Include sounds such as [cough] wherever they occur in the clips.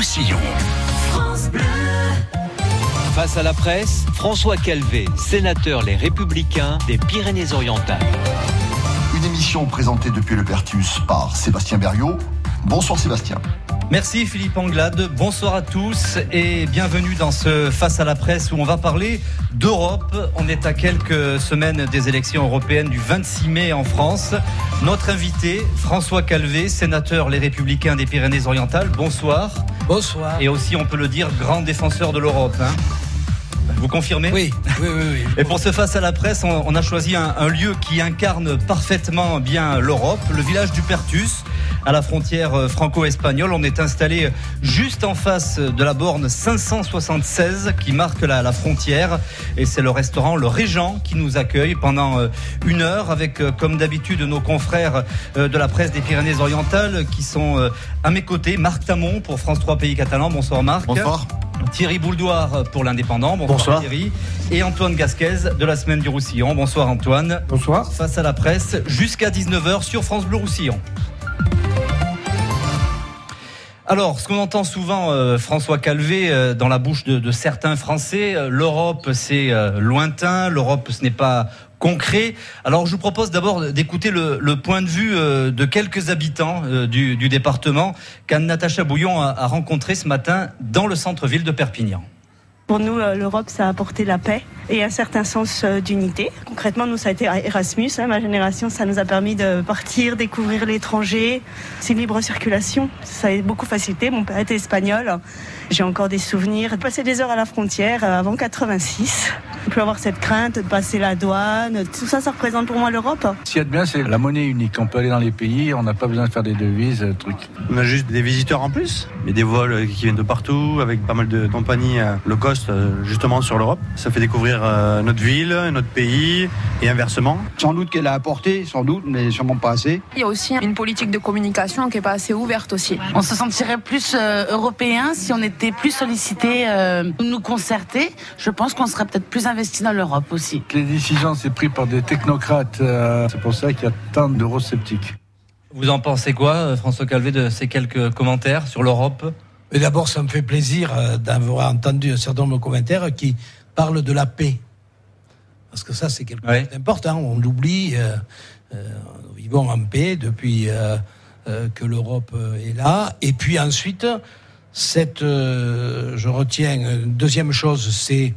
Roussillon. Face à la presse, François Calvé, sénateur Les Républicains des Pyrénées-Orientales. Une émission présentée depuis le Pertus par Sébastien Berriot. Bonsoir Sébastien. Merci Philippe Anglade, bonsoir à tous et bienvenue dans ce Face à la presse où on va parler d'Europe. On est à quelques semaines des élections européennes du 26 mai en France. Notre invité, François Calvé, sénateur Les Républicains des Pyrénées-Orientales, bonsoir. Bonsoir. Et aussi, on peut le dire, grand défenseur de l'Europe. Hein. Vous confirmez oui, oui, oui, oui, Et pour ce face à la presse, on, a choisi un, un, lieu qui incarne parfaitement bien l'Europe, le village du Pertus, à la frontière euh, franco-espagnole. On est installé juste en face de la borne 576 qui marque la, la frontière. Et c'est le restaurant Le Régent qui nous accueille pendant euh, une heure avec, euh, comme d'habitude, nos confrères de la presse des Pyrénées-Orientales qui sont à mes côtés. Marc Tamon pour France 3 Pays Catalans. Bonsoir Marc. Bonsoir. Thierry Bouldoir pour l'Indépendant. Bonsoir, Thierry. Et Antoine Gasquez de la Semaine du Roussillon. Bonsoir Antoine. Bonsoir. Face à la presse jusqu'à 19h sur France Bleu Roussillon. Alors, ce qu'on entend souvent, euh, François Calvé, euh, dans la bouche de, de certains Français, euh, l'Europe c'est lointain, l'Europe ce n'est pas concret. Alors, je vous propose d'abord d'écouter le, le, point de vue de quelques habitants du, du, département qu'Anne-Natacha Bouillon a, a rencontré ce matin dans le centre-ville de Perpignan. Pour nous, l'Europe, ça a apporté la paix et un certain sens d'unité. Concrètement, nous, ça a été Erasmus. Hein, ma génération, ça nous a permis de partir, découvrir l'étranger. C'est libre circulation. Ça a beaucoup facilité. Mon père était espagnol. J'ai encore des souvenirs passer des heures à la frontière avant 86. On peut avoir cette crainte de passer la douane. Tout ça, ça représente pour moi l'Europe. Ce qu'il y a de bien, c'est la monnaie unique. On peut aller dans les pays, on n'a pas besoin de faire des devises, trucs. On a juste des visiteurs en plus, mais des vols qui viennent de partout, avec pas mal de compagnies low cost justement sur l'Europe. Ça fait découvrir notre ville, notre pays et inversement. Sans doute qu'elle a apporté, sans doute, mais sûrement pas assez. Il y a aussi une politique de communication qui n'est pas assez ouverte aussi. On se sentirait plus euh, européen si on était plus sollicité, euh, nous concerter. Je pense qu'on serait peut-être plus investi dans l'Europe aussi. Les décisions, c'est pris par des technocrates. Euh, c'est pour ça qu'il y a tant d'eurosceptiques. Vous en pensez quoi, François Calvé, de ces quelques commentaires sur l'Europe? Mais d'abord, ça me fait plaisir d'avoir entendu un certain nombre de commentaires qui parlent de la paix. Parce que ça, c'est quelque chose d'important. On l'oublie. Euh, euh, nous vivons en paix depuis euh, que l'Europe est là. Et puis ensuite, cette, je retiens une deuxième chose, c'est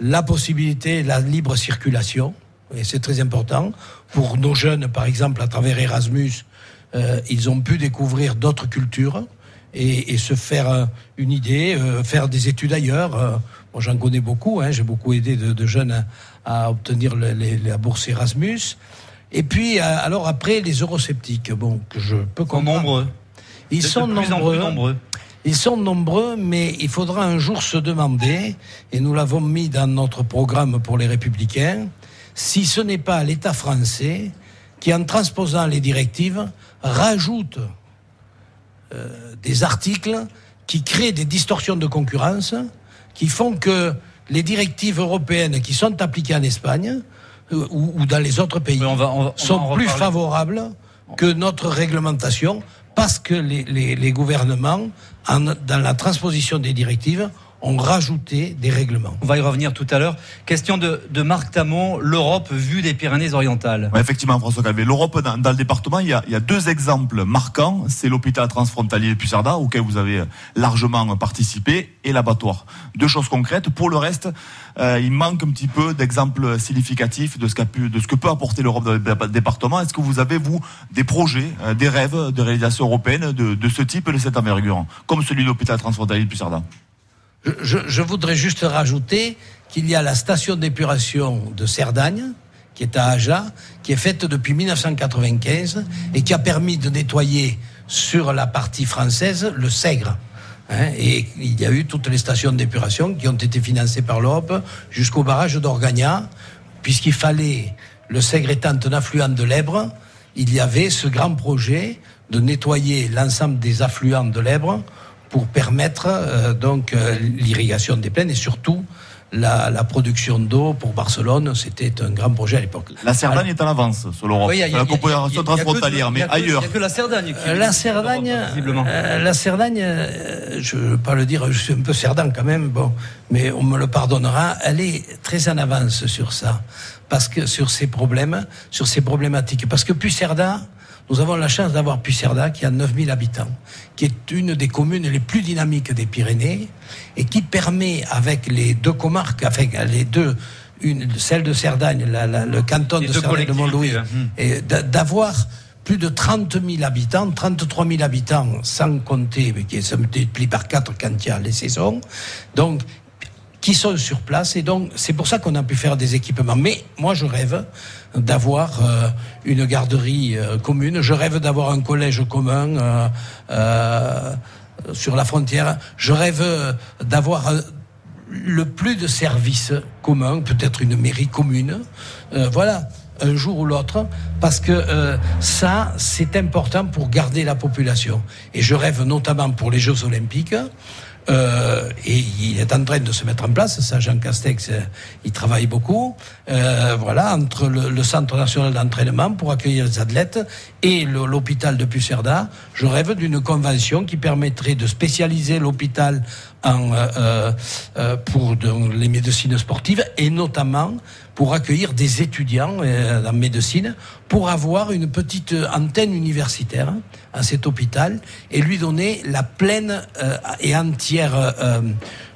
la possibilité, la libre circulation. Et c'est très important. Pour nos jeunes, par exemple, à travers Erasmus, ils ont pu découvrir d'autres cultures et, et, se faire une idée, faire des études ailleurs. Moi, j'en connais beaucoup. Hein, J'ai beaucoup aidé de, de jeunes à, à obtenir le, les, la bourse Erasmus. Et puis, alors après, les eurosceptiques, bon, que je peux comprendre. nombreux. Ils sont de plus nombreux. En plus nombreux. Ils sont nombreux, mais il faudra un jour se demander, et nous l'avons mis dans notre programme pour les républicains, si ce n'est pas l'État français qui, en transposant les directives, rajoute euh, des articles qui créent des distorsions de concurrence, qui font que les directives européennes qui sont appliquées en Espagne euh, ou, ou, dans les autres pays on va, on va, on sont plus favorables que notre réglementation parce que les, les, les gouvernements, dans la transposition des directives, ont rajouté des règlements. On va y revenir tout à l'heure. Question de, de Marc Tamon, l'Europe vue des Pyrénées-Orientales. Ouais, effectivement, François Calvé. L'Europe, dans, dans, le département, il y, a, il y a deux exemples marquants. C'est l'hôpital transfrontalier de Puissarda, auquel vous avez largement participé, et l'abattoir. Deux choses concrètes. Pour le reste, euh, il manque un petit peu d'exemples significatifs de ce, qu'a pu, de ce que peut apporter l'Europe dans le département. Est-ce que vous avez, vous, des projets, euh, des rêves de réalisation européenne de, de ce type et de cette envergure, comme celui de l'hôpital transfrontalier de Puissarda? Je, voudrais juste rajouter qu'il y a la station d'épuration de Cerdagne, qui est à Aja, qui est faite depuis 1995 et qui a permis de nettoyer sur la partie française le Sègre. Hein, et il y a eu toutes les stations d'épuration qui ont été financées par l'Europe jusqu'au barrage d'Orgagna, puisqu'il fallait, le Sègre étant un affluent de l'Ebre, il y avait ce grand projet de nettoyer l'ensemble des affluents de l'Ebre pour permettre euh, donc euh, l'irrigation des plaines et surtout la, la production d'eau pour Barcelone, c'était un grand projet à l'époque. La Cerdagne est en avance sur l'Europe. Oui, la coopération transfrontalière, mais ailleurs. Il n'y a que la Cerdagne. Qui la Cerdagne, euh, la Cerdagne, je ne veux pas le dire, je suis un peu cerdant quand même, bon, mais on me le pardonnera, elle est très en avance sur ça, parce que sur ces problèmes, sur ces problématiques, parce que Pucerda, nous avons la chance d'avoir Pucerda qui a 9000 habitants, qui est une des communes les plus dynamiques des Pyrénées et qui permet avec les deux comarques, avec les deux une, celle de Cerdagne, le canton de Cerdagne de Montlouis, et d'avoir plus de 30 000 habitants, 33 000 habitants, sans compter, mais qui se multiplie par 4 quand il y a les saisons. Donc, qui sont sur place et donc c'est pour ça qu'on a pu faire des équipements. Mais moi je rêve d'avoir euh, une garderie euh, commune, je rêve d'avoir un collège commun euh, sur la frontière, je rêve d'avoir le plus de services communs, peut-être une mairie commune. voilà un jour ou l'autre, parce que euh, ça, c'est important pour garder la population. Et je rêve notamment pour les Jeux Olympiques. Euh, et il est en train de se mettre en place, ça Jean Castex, euh, il travaille beaucoup, euh, voilà, entre le, Centre national d'entraînement pour accueillir les athlètes et l'hôpital de Pucerda, je rêve d'une convention qui permettrait de spécialiser l'hôpital en, euh, euh, pour les médecines sportives et notamment pour accueillir des étudiants euh, en médecine pour avoir une petite antenne universitaire à cet hôpital et lui donner la pleine euh, et entière euh,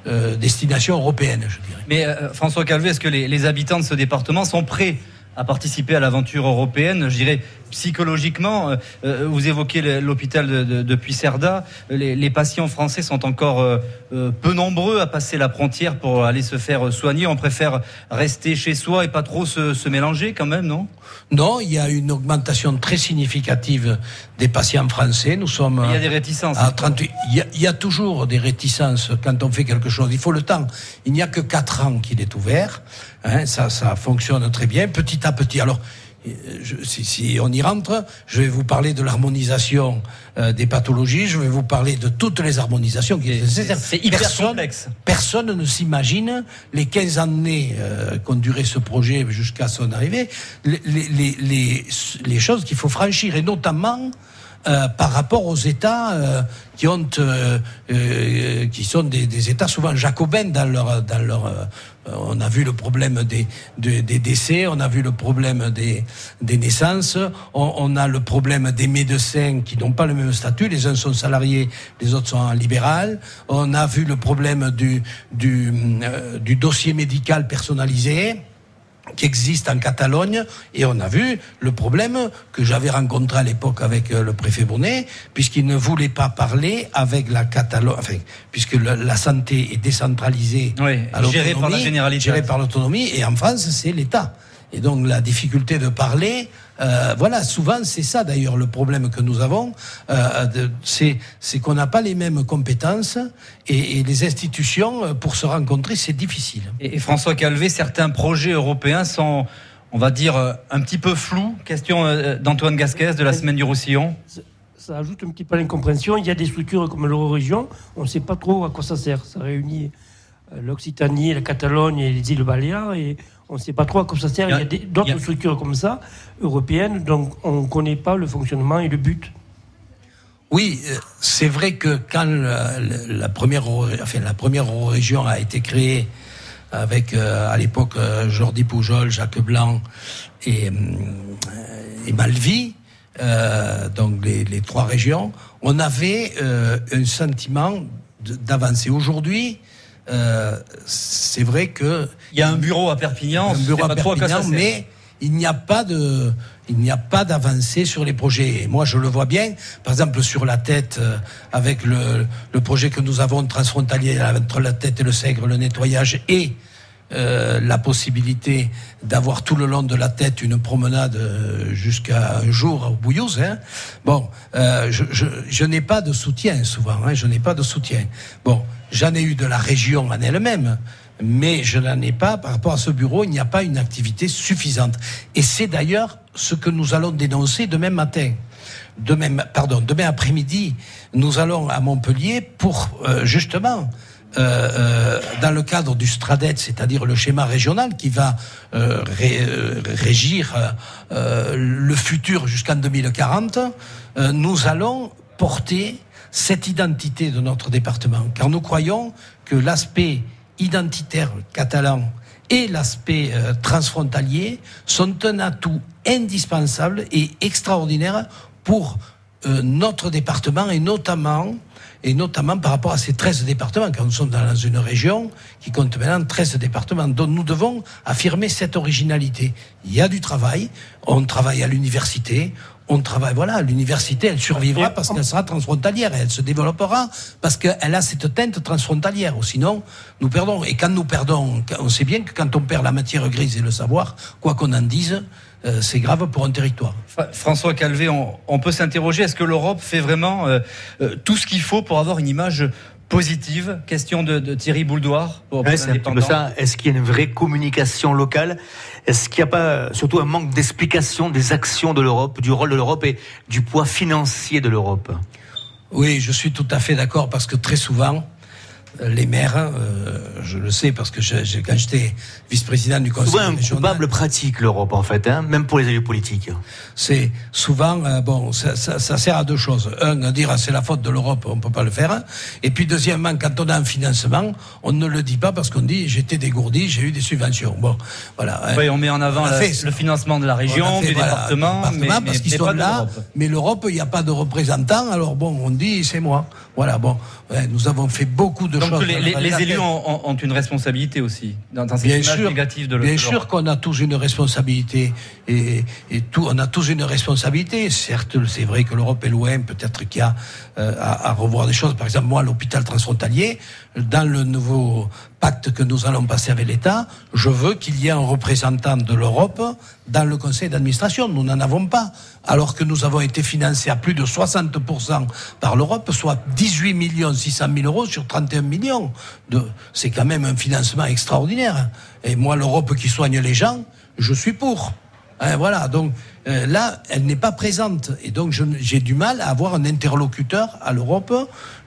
euh, destination européenne, je dirais. Mais François Calvé, est-ce que les, les habitants de ce département sont prêts à participer à l'aventure européenne, je dirais psychologiquement. Euh, euh vous évoquez l'hôpital de, de, de Puisserda. Les, les, patients français sont encore euh, euh, peu nombreux à passer la frontière pour aller se faire soigner. On préfère rester chez soi et pas trop se, se mélanger quand même, non? Non, il y a une augmentation très significative des patients français. Nous sommes. il y a des réticences. À 38. Il y, a, il y a toujours des réticences quand on fait quelque chose. Il faut le temps. Il n'y a que quatre ans qu'il est ouvert. Hein, ça, ça fonctionne très bien, petit à petit. Alors, je, si, si, on y rentre, je vais vous parler de l'harmonisation euh, des pathologies, je vais vous parler de toutes les harmonisations qui sont C'est hyper personne, complexe. Personne ne s'imagine les 15 années euh, qu'ont duré ce projet jusqu'à son arrivée, les, les, les, les choses qu'il faut franchir, et notamment euh, par rapport aux États euh, qui ont, euh, euh, qui sont des, des, États souvent jacobins dans leur, dans leur. Euh, on a vu le problème des, des, décès, on a vu le problème des, des naissances, on, on a le problème des médecins qui n'ont pas le même statut. Les uns sont salariés, les autres sont en libéral. On a vu le problème du, du, du dossier médical personnalisé qui existe en Catalogne et on a vu le problème que j'avais rencontré à l'époque avec euh, le préfet Bonnet puisqu'il ne voulait pas parler avec la Catalogne enfin puisque le, la santé est décentralisée oui, gérée par la généralité. gérée par l'autonomie et en France c'est l'État. Et donc la difficulté de parler euh, voilà, souvent c'est ça d'ailleurs le problème que nous avons, euh, c'est qu'on n'a pas les mêmes compétences et, et, les institutions, euh, pour se rencontrer, c'est difficile. Et, et, François Calvé, certains projets européens sont, on va dire, un petit peu flous? Question d'Antoine Gasquez de la Semaine du Roussillon. Ça ajoute un petit peu l'incompréhension. Il y a des structures comme l'Eurorégion, on ne sait pas trop à quoi ça sert. Ça réunit l'Occitanie, la Catalogne et les îles Baléares et on ne sait pas trop à quoi ça sert. Il y a, a d'autres structures comme ça, européennes, donc on ne connaît pas le fonctionnement et le but. Oui, c'est vrai que quand la, la, première, enfin, la première région a été créée avec euh, à l'époque euh, Jordi Poujol, Jacques Blanc et, euh, et Malvi, euh, donc les, les, trois régions, on avait euh, un sentiment d'avancer. Aujourd'hui, euh, c'est vrai que il y a un bureau à Perpignan, un bureau à Perpignan, mais il n'y a pas de il n'y a pas d'avancée sur les projets. Et moi, je le vois bien. Par exemple, sur la tête, euh, avec le, le, projet que nous avons transfrontalier entre la tête et le Sègre, le nettoyage et euh, la possibilité d'avoir tout le long de la tête une promenade jusqu'à un jour au Bouillouse. Hein. Bon, euh, je, je, je n'ai pas de soutien souvent. Hein, je n'ai pas de soutien. Bon, j'en ai eu de la région en elle-même mais je n'en ai pas par rapport à ce bureau. Il n'y a pas une activité suffisante. Et c'est d'ailleurs ce que nous allons dénoncer demain matin. Demain, pardon, demain après-midi, nous allons à Montpellier pour euh, justement euh, euh, dans le cadre du Stradet, c'est-à-dire le schéma régional qui va euh, ré, régir le futur jusqu'en 2040, nous allons porter cette identité de notre département, car nous croyons que l'aspect identitaire catalan et l'aspect euh, transfrontalier sont un atout indispensable et extraordinaire pour euh, notre département et notamment et notamment par rapport à ces 13 départements, car nous sommes dans une région qui compte maintenant 13 départements, dont nous devons affirmer cette originalité. Il y a du travail, on travaille à l'université, on travaille, voilà, l'université, elle survivra parce qu'elle sera transfrontalière, elle se développera parce qu'elle a cette teinte transfrontalière. Sinon, nous perdons. Et quand nous perdons, on sait bien que quand on perd la matière grise et le savoir, quoi qu'on en dise, euh, c'est grave pour un territoire. François Calvé, on, peut s'interroger, est-ce que l'Europe fait vraiment euh, euh, tout ce qu'il faut pour avoir une image positive? Question de, Thierry Bouldoir. c'est un peu ça. Est-ce qu'il y a une vraie communication locale? Est-ce qu'il n'y a pas surtout un manque d'explication des actions de l'Europe, du rôle de l'Europe et du poids financier de l'Europe? Oui, je suis tout à fait d'accord parce que très souvent, les maires, euh, je le sais parce que je, quand j'étais vice-président du conseil souvent un coupable pratique l'Europe en fait, hein, même pour les élus politiques. C'est souvent euh, bon, ça, ça, ça, sert à deux choses. Un, à dire c'est la faute de l'Europe, on peut pas le faire. Et puis deuxièmement, quand on a un financement, on ne le dit pas parce qu'on dit j'étais dégourdi, j'ai eu des subventions. Bon, voilà. Hein. Oui, on met en avant le financement de la région, du département, mais, parce qu'ils sont là. Mais l'Europe, il n'y a pas de représentant. Alors bon, on dit c'est moi. Voilà. Bon, nous avons fait beaucoup de donc les, élus ont, une responsabilité aussi dans, cette bien image sûr, négative de Bien sûr qu'on a tous une responsabilité et, tout, on a tous une responsabilité. Certes, c'est vrai que l'Europe est loin, peut-être qu'il y a euh, à, revoir des choses. Par exemple, moi, l'hôpital transfrontalier, dans le nouveau pacte que nous allons passer avec l'État, je veux qu'il y ait un représentant de l'Europe dans le conseil d'administration. Nous n'en avons pas, alors que nous avons été financés à plus de 60% par l'Europe, soit 18 millions 600 000 euros sur 31 millions. C'est quand même un financement extraordinaire. Et moi, l'Europe qui soigne les gens, je suis pour. Hein, voilà, donc euh, là, elle n'est pas présente. Et donc, j'ai du mal à avoir un interlocuteur à l'Europe.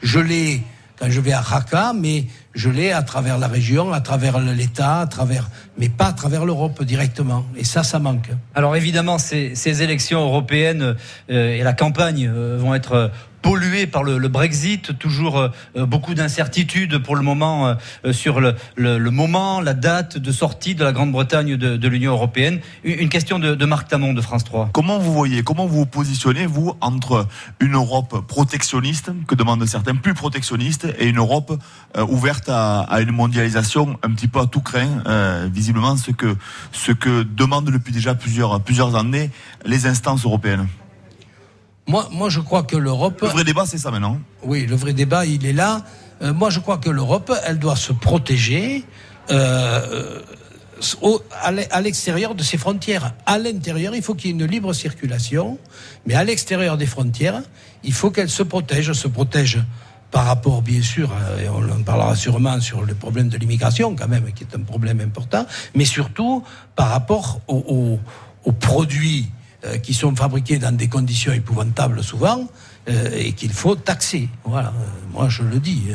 Je l'ai quand je vais à Raqqa, mais je l'ai à travers la région, à travers l'État, à travers, mais pas à travers l'Europe directement. Et ça, ça manque. Alors évidemment, ces, ces élections européennes euh, et la campagne euh, vont être pollué par le, Brexit, toujours euh, beaucoup d'incertitudes pour le moment euh, sur le, moment, la date de sortie de la Grande-Bretagne de, l'Union européenne. Une question de, Marc Tamon de France 3. Comment vous voyez, comment vous positionnez, vous, entre une Europe protectionniste, que demandent certains, plus protectionniste, et une Europe euh, ouverte à, une mondialisation un petit peu à tout craint, visiblement ce que, ce que demandent depuis déjà plusieurs, plusieurs années les instances européennes? Moi, moi, je crois que l'Europe. Le vrai débat, c'est ça maintenant. Oui, le vrai débat, il est là. Euh, moi, je crois que l'Europe, elle doit se protéger euh, à l'extérieur de ses frontières. À l'intérieur, il faut qu'il y ait une libre circulation, mais à l'extérieur des frontières, il faut qu'elle se protège, se protège par rapport, bien sûr, euh, et on en parlera sûrement sur le problème de l'immigration, quand même, qui est un problème important, mais surtout par rapport aux produits euh, qui sont fabriqués dans des conditions épouvantables souvent euh, et qu'il faut taxer. Voilà, euh, moi je le dis,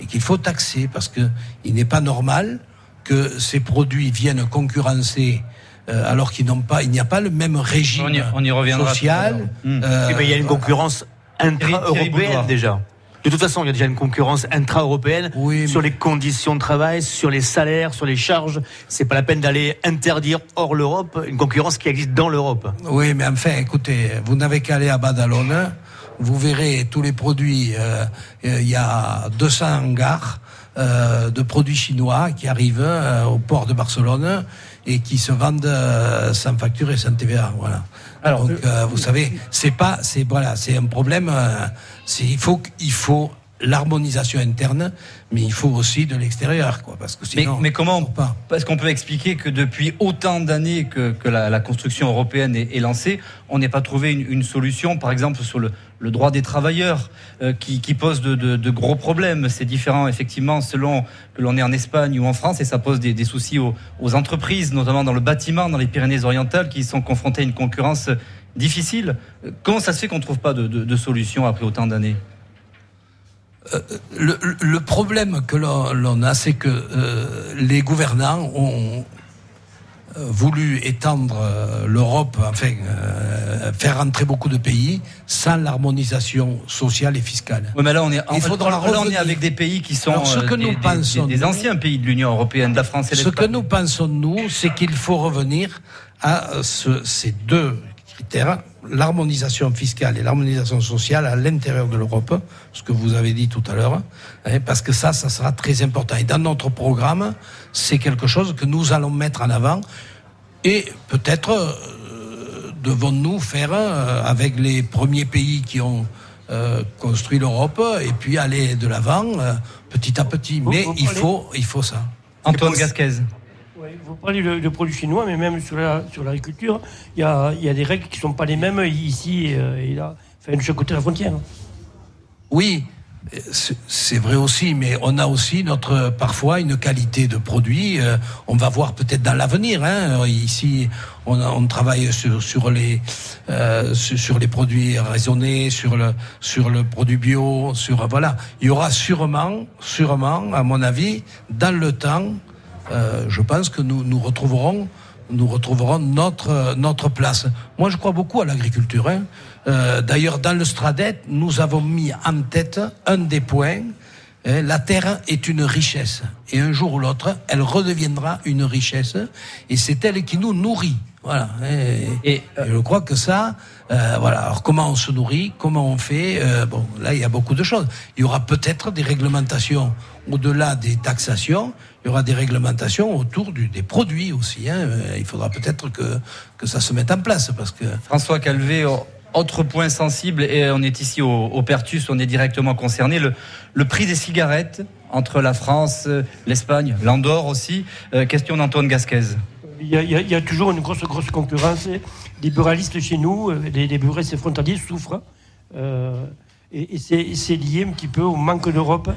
et qu'il faut taxer parce que il n'est pas normal que ces produits viennent concurrencer alors qu'ils n'ont pas, il n'y a pas le même régime on y, social. Hmm. il y a une concurrence intra-européenne déjà. De toute façon, il y a déjà une concurrence intra-européenne sur les conditions de travail, sur les salaires, sur les charges. C'est pas la peine d'aller interdire hors l'Europe une concurrence qui existe dans l'Europe. Oui, mais enfin, écoutez, vous n'avez qu'à aller à Badalone. Vous verrez tous les produits. Euh, il y a 200 hangars euh, de produits chinois qui arrivent euh, au port de Barcelone et qui se vendent sans facture et sans TVA. Voilà. Alors, Donc, vous savez, c'est pas, c'est voilà, c'est un problème il faut, il faut l'harmonisation interne, mais il faut aussi de l'extérieur, quoi, parce que sinon. Mais, comment pas Parce qu'on peut expliquer que depuis autant d'années que, la, construction européenne est, lancée, on n'est pas trouvé une, solution, par exemple sur le, droit des travailleurs, euh, qui, pose de, gros problèmes. C'est différent, effectivement, selon que l'on est en Espagne ou en France, et ça pose des, soucis aux, entreprises, notamment dans le bâtiment, dans les Pyrénées-Orientales, qui sont confrontées à une concurrence difficile. Comment ça se fait qu'on ne trouve pas de, solution après autant d'années? Euh, le, problème que l'on a, c'est que euh, les gouvernants ont, voulu étendre l'Europe, enfin faire rentrer beaucoup de pays sans l'harmonisation sociale et fiscale. Oui, mais là on est, Il faudra là, on est avec des pays qui sont ce que nous des, pensons, des, anciens pays de l'Union européenne, la France et. Ce que nous pensons nous, c'est qu'il faut revenir à ce, ces deux critères l'harmonisation fiscale et l'harmonisation sociale à l'intérieur de l'Europe, ce que vous avez dit tout à l'heure, hein, parce que ça, ça sera très important. Et dans notre programme, c'est quelque chose que nous allons mettre en avant et peut-être euh, devons-nous faire euh, avec les premiers pays qui ont euh, construit l'Europe et puis aller de l'avant petit à petit. Mais il faut, il faut ça. Antoine Gasquez vous parlez de, produits chinois, mais même sur l'agriculture, il y a, y a, des règles qui ne sont pas les mêmes ici et, là, enfin, de chaque côté de la frontière. Oui, c'est vrai aussi, mais on a aussi notre parfois une qualité de produit. Euh, on va voir peut-être dans l'avenir. Hein, ici, on, travaille sur, sur les euh, sur les produits raisonnés, sur le sur le produit bio, sur voilà. Il y aura sûrement, sûrement, à mon avis, dans le temps, euh, je pense que nous, nous retrouverons nous retrouverons notre, notre place. Moi, je crois beaucoup à l'agriculture. Hein. Euh, d'ailleurs, dans le Stradet, nous avons mis en tête un des points. Hein, la terre est une richesse. Et un jour ou l'autre, elle redeviendra une richesse. Et c'est elle qui nous nourrit. Voilà. Et, euh, je crois que ça, euh, voilà. Alors comment on se nourrit, comment on fait euh, Bon, là il y a beaucoup de choses. Il y aura peut-être des réglementations au-delà des taxations. Il y aura des réglementations autour du, des produits aussi. Hein. Il faudra peut-être que que ça se mette en place parce que François Calvé. Autre point sensible, et on est ici au, au Pertus, on est directement concerné, le, le prix des cigarettes entre la France, l'Espagne, l'Andorre aussi. question d'Antoine Gasquez il y, a, toujours une grosse, grosse concurrence. Les buralistes chez nous, euh, les, les buralistes frontaliers souffrent. Euh, et c'est lié un petit peu au manque d'Europe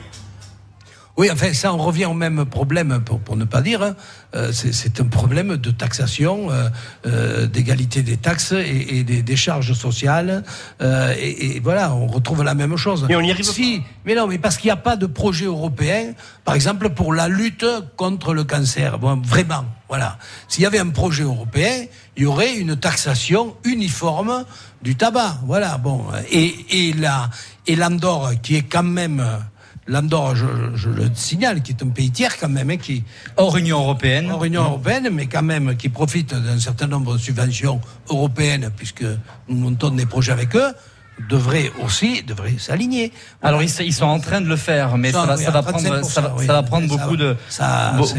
oui, enfin, ça, on revient au même problème, pour, pour ne pas dire. Hein. Euh, c'est un problème de taxation, euh, euh, d'égalité des taxes et, et des, des, charges sociales. Euh, et, et, voilà, on retrouve la même chose. Mais on y arrive si, Mais non, mais parce qu'il n'y a pas de projet européen, par exemple, pour la lutte contre le cancer. Bon, vraiment, voilà. S'il y avait un projet européen, il y aurait une taxation uniforme du tabac. Voilà, bon. Et, et, la, et l'Andorre, qui est quand même L'Andorre, je, je, le signale, qui est un pays tiers quand même, hein, qui hors Union européenne, hors Union européenne, mais quand même qui profite d'un certain nombre de subventions européennes, puisque nous montons des projets avec eux devrait aussi devrait s'aligner. Alors ils, ils, sont en train de le faire, mais ça, va, ça va prendre, ça, ça va prendre beaucoup de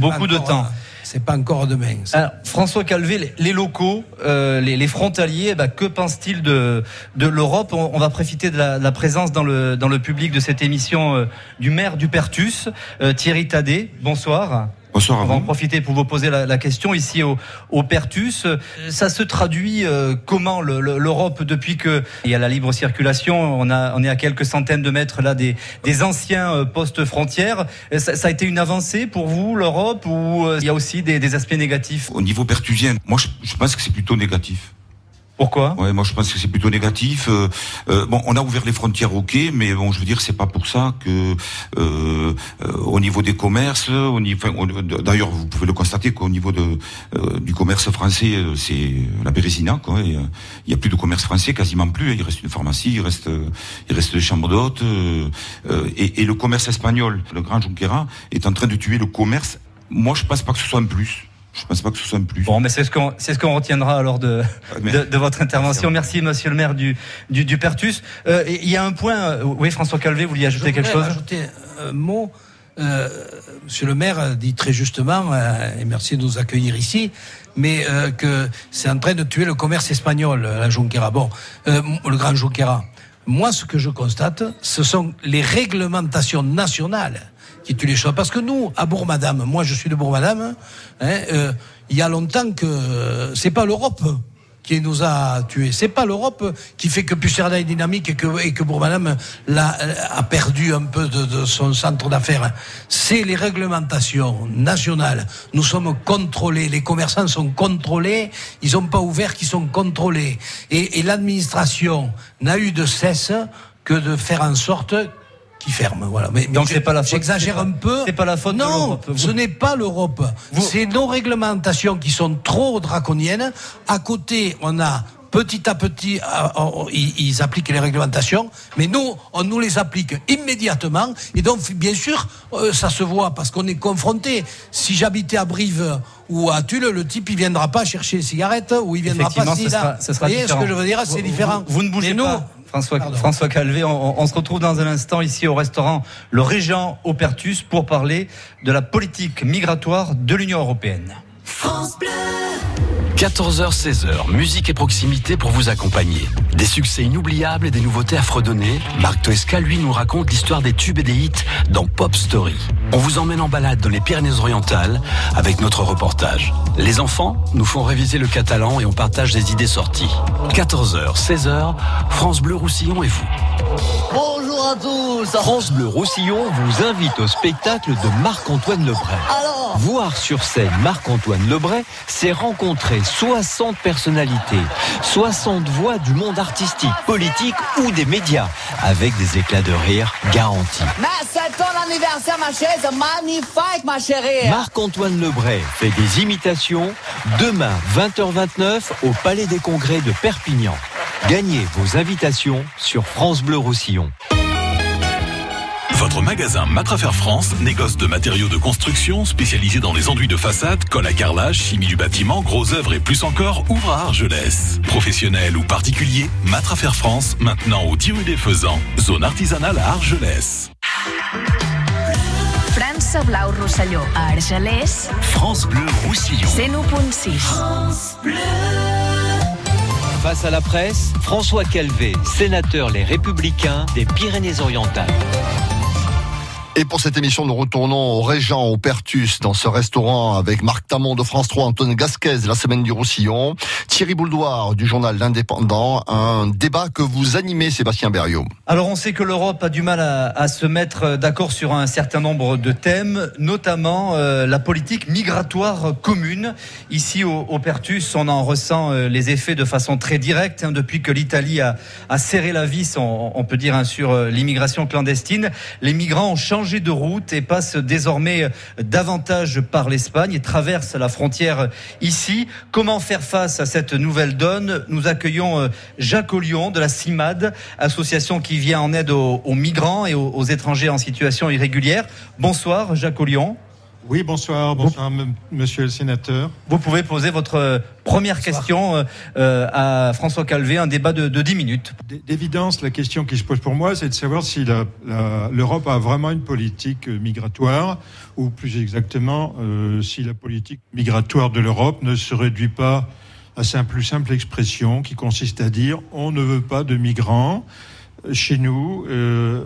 beaucoup de temps c'est pas encore demain. François Calvé, les, locaux, euh, les, frontaliers, bah, que pensent-ils de, de l'Europe? On, va profiter de la, présence dans le, dans le public de cette émission euh, du maire du Pertus, euh, Thierry Tadet. Bonsoir. Bonsoir On va en profiter pour vous poser la, question ici au, au, Pertus. Ça se traduit euh, comment l'Europe depuis que il y a la libre circulation? On a on est à quelques centaines de mètres là des, des anciens euh, postes frontières. Ça, ça, a été une avancée pour vous l'Europe ou euh, il y a aussi des, des, aspects négatifs? Au niveau pertusien, moi je, je pense que c'est plutôt négatif. Pourquoi Ouais, moi je pense que c'est plutôt négatif. Euh, euh, bon, on a ouvert les frontières, ok, mais bon, je veux dire, c'est pas pour ça que euh, au niveau des commerces, au niveau, d'ailleurs, vous pouvez le constater qu'au niveau de du commerce français, c'est la bérésina, quoi. Il y a plus de commerce français, quasiment plus. Il reste une pharmacie, il reste il reste des chambres d'hôtes, et, et, le commerce espagnol, le Grand Junquera, est en train de tuer le commerce. Moi, je pense pas que ce soit un plus. Je pense pas que ce soit un plus. Bon, mais c'est ce qu'on c'est ce qu'on retiendra alors de, de, de, votre intervention. Merci, Monsieur le Maire du du, du Pertus. Euh, il y a un point. Euh, oui, François Calvé, vous vouliez ajouter quelque chose Ajouter un mot. Euh, Monsieur le Maire dit très justement, euh, et merci de nous accueillir ici, mais euh, que c'est en train de tuer le commerce espagnol, la Junquera. Bon, le Grand Junquera. Moi, ce que je constate, ce sont les réglementations nationales qui tue les choses. Parce que nous, à Bourg-Madame, moi je suis de Bourg-Madame, hein, euh, il y a longtemps que euh, c'est pas l'Europe qui nous a tués. C'est pas l'Europe qui fait que Pucerda est dynamique et que, et Bourg-Madame a perdu un peu de, son centre d'affaires. C'est les réglementations nationales. Nous sommes contrôlés, les commerçants sont contrôlés, ils n'ont pas ouvert qu'ils sont contrôlés. Et l'administration n'a eu de cesse que de faire en sorte qui ferme. Voilà. Mais, c'est pas la faute. J'exagère un peu. C'est pas la faute. Non, ce n'est pas l'Europe. C'est nos réglementations qui sont trop draconiennes. À côté, on a petit à petit, euh, ils appliquent les réglementations, mais nous, on nous les applique immédiatement. Et donc, bien sûr, euh, ça se voit parce qu'on est confronté. Si j'habitais à Brive ou à Tulle, le type, il viendra pas chercher les cigarettes ou il viendra pas si là. Vous voyez ce que je veux dire C'est différent. Vous, ne bougez pas. François, François Calvé, on, on, se retrouve dans un instant ici au restaurant Le Régent Aupertus pour parler de la politique migratoire de l'Union européenne. France Bleu 14h-16h, musique et proximité pour vous accompagner. Des succès inoubliables et des nouveautés à fredonner. Marc Toesca, lui, nous raconte l'histoire des tubes et des hits dans Pop Story. On vous emmène en balade dans les Pyrénées-Orientales avec notre reportage. Les enfants nous font réviser le catalan et on partage des idées sorties. 14h, 16h, France Bleu Roussillon et vous. Bonjour à tous France Bleu Roussillon vous invite au spectacle de Marc-Antoine Lebray. Alors Voir sur scène Marc-Antoine Lebray, c'est rencontrer 60 personnalités, 60 voix du monde artistique, politique ou des médias, avec des éclats de rire garantis. Mais c'est ton anniversaire, ma chérie, c'est magnifique, ma chérie Marc-Antoine Lebray fait des imitations demain 20h29 au Palais des Congrès de Perpignan. Gagnez vos invitations sur France Bleu Roussillon. Votre magasin Matrafer France négocie de matériaux de construction spécialisés dans les enduits de façade, colle à carrelage, chimie du bâtiment, gros œuvres et plus encore, ouvre à Argelès. Professionnel ou particulier, Matrafer France, maintenant au 10 rue des Faisans, zone artisanale à Argelès. France Blau Roussillon à Argelès. France Bleu Roussillon. C'est France Bleu. Face à la presse, François Calvé, sénateur Les Républicains des Pyrénées-Orientales. Et pour cette émission, nous retournons au Régent, au Pertus, dans ce restaurant avec Marc Tamon de France 3, Antoine Gasquez, la semaine du Roussillon, Thierry Bouldoir du journal L'Indépendant, un débat que vous animez, Sébastien Berriot. Alors, on sait que l'Europe a du mal à, se mettre d'accord sur un certain nombre de thèmes, notamment euh, la politique migratoire commune. Ici, au, Pertus, on en ressent euh, les effets de façon très directe, hein, depuis que l'Italie a, serré la vis, on, peut dire, hein, sur euh, l'immigration clandestine. Les migrants ont changé de route et passe désormais davantage par l'Espagne et traverse la frontière ici. Comment faire face à cette nouvelle donne? Nous accueillons euh, Jacques Ollion de la CIMAD, association qui vient en aide aux, migrants et aux, étrangers en situation irrégulière. Bonsoir Jacques Ollion. Oui, bonsoir, bonsoir, monsieur le sénateur. Vous pouvez poser votre euh, première question euh, euh, à François Calvé, un débat de, de 10 minutes. D'évidence, la question qui se pose pour moi, c'est de savoir si l'Europe a vraiment une politique migratoire, ou plus exactement, si la politique migratoire de l'Europe ne se réduit pas à sa plus simple expression qui consiste à dire on ne veut pas de migrants chez nous, euh,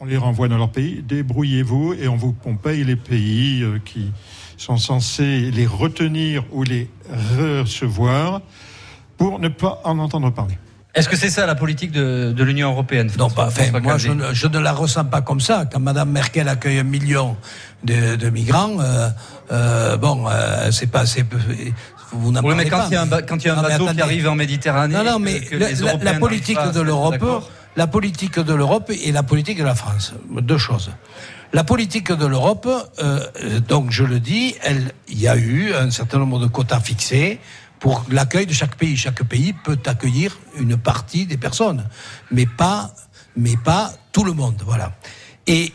on les renvoie dans leur pays, débrouillez-vous et on vous on paye les pays euh, qui sont censés les retenir ou les recevoir pour ne pas en entendre parler. Est-ce que c'est ça la politique de, de l'Union européenne Non, pas. Enfin, moi, je ne, je ne, la ressens pas comme ça. Quand Madame Merkel accueille un million de, de migrants, euh, euh, bon, euh, c'est pas, c'est, vous n'en oui, mais quand Il y a un, quand il y a un bateau qui arrive en Méditerranée, non, non, mais la, la, politique de l'Europe, la politique de l'Europe et la politique de la France. Deux choses. La politique de l'Europe, euh, donc je le dis, il y a eu un certain nombre de quotas fixés pour l'accueil de chaque pays. Chaque pays peut accueillir une partie des personnes, mais pas, mais pas tout le monde. Voilà. Et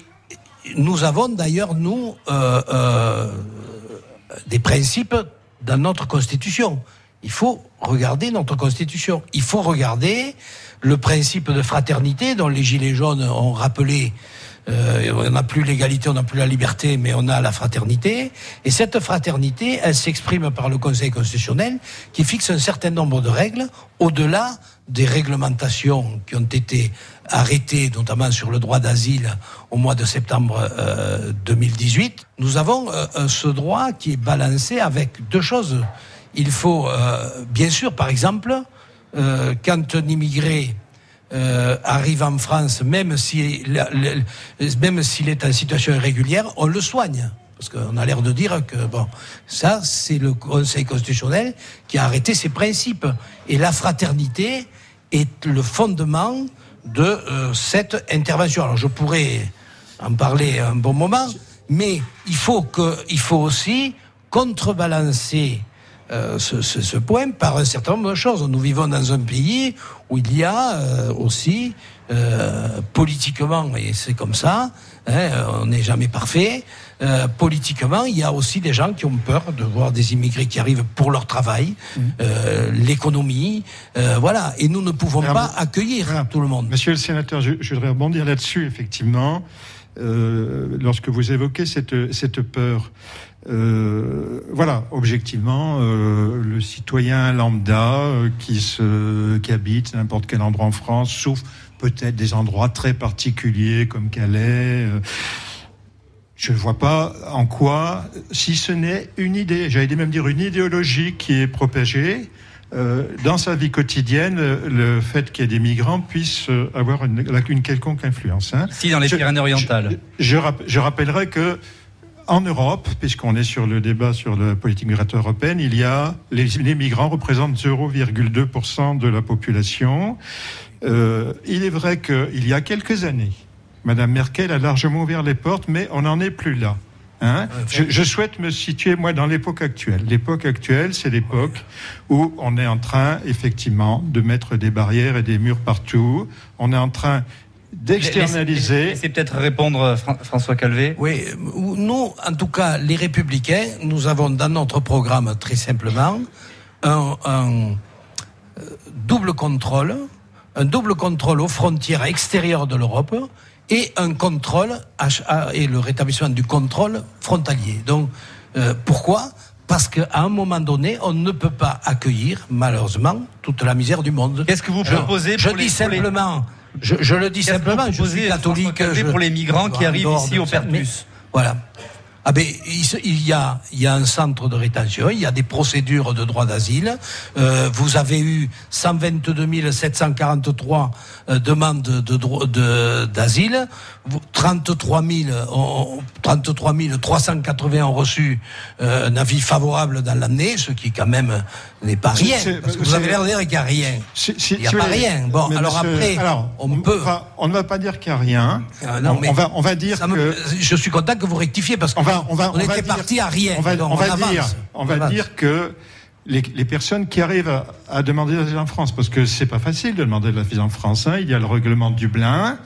nous avons d'ailleurs nous euh, euh, des principes dans notre constitution. Il faut regarder notre constitution. Il faut regarder le principe de fraternité dont les Gilets jaunes ont rappelé euh, on n'a plus l'égalité, on n'a plus la liberté, mais on a la fraternité. Et cette fraternité, elle s'exprime par le Conseil constitutionnel qui fixe un certain nombre de règles au-delà des réglementations qui ont été arrêtées, notamment sur le droit d'asile au mois de septembre 2018. Euh, Nous avons euh, ce droit qui est balancé avec deux choses. Il faut, bien sûr, par exemple, euh, quand un immigré euh, arrive en France, même s'il même s'il est en situation irrégulière, on le soigne. Parce qu'on a l'air de dire que bon, ça c'est le Conseil constitutionnel qui a arrêté ses principes. Et la fraternité est le fondement de euh, cette intervention. Alors je pourrais en parler un bon moment, mais il faut que, il faut aussi contrebalancer euh, ce, ce, ce, point par un certain nombre de choses. Nous vivons dans un pays où il y a euh, aussi euh, politiquement, et c'est comme ça, hein, on n'est jamais parfait, politiquement, il y a aussi des gens qui ont peur de voir des immigrés qui arrivent pour leur travail, mmh. l'économie, voilà, et nous ne pouvons pas accueillir tout le monde. Monsieur le sénateur, je, je voudrais rebondir là-dessus, effectivement. Lorsque vous évoquez cette, cette peur. Euh, voilà, objectivement, euh, le citoyen lambda euh, qui, se, qui habite n'importe quel endroit en France, sauf peut-être des endroits très particuliers comme Calais. Euh, je ne vois pas en quoi, si ce n'est une idée, j'allais même dire une idéologie qui est propagée, euh, dans sa vie quotidienne, le fait qu'il y ait des migrants puisse avoir une, une quelconque influence. Hein. Si dans les Pyrénées-Orientales. Je, je, je, rappellerai que en Europe, puisqu'on est sur le débat sur la politique migratoire européenne, il y a les, les migrants représentent 0,2% de la population. Euh, il est vrai qu'il y a quelques années, Madame Merkel a largement ouvert les portes, mais on n'en est plus là. Hein je, je, souhaite me situer, moi, dans l'époque actuelle. L'époque actuelle, c'est l'époque où on est en train, effectivement, de mettre des barrières et des murs partout. On est en train d'externaliser. C'est peut-être répondre, François Calvé. Oui, nous, en tout cas, les Républicains, nous avons dans notre programme, très simplement, un, un double contrôle, un double contrôle aux frontières extérieures de l'Europe et un contrôle et le rétablissement du contrôle frontalier. Donc euh, pourquoi? Parce qu'à un moment donné, on ne peut pas accueillir malheureusement toute la misère du monde. Qu'est-ce que vous proposez Je, pour je les, dis simplement. Je, je, le dis simplement. Que vous je suis catholique. Je, pour les migrants qui arrivent ici au Pertus. Voilà. Ah ben, il y a, il y a un centre de rétention, il y a des procédures de droit d'asile. Euh, vous avez eu 122 743 euh, demandes de d'asile. De, 33 000, ont, 33 380 ont reçu euh, un avis favorable dans l'année, ce qui quand même n'est pas rien. Parce que vous avez l'air de dire qu'il n'y a rien. il n'y a pas rien. Bon, alors monsieur, après, alors, on, on peut. Va, on ne va pas dire qu'il n'y a rien. Ah, non, on, on, va, on va dire que. Je suis content que vous rectifiez parce va, on va, on, était dire, parti à rien. On va, on dire, on va dire que les, les, personnes qui arrivent à, à demander l'asile en France, parce que c'est pas facile de demander l'asile en France. Hein, il y a le règlement de Dublin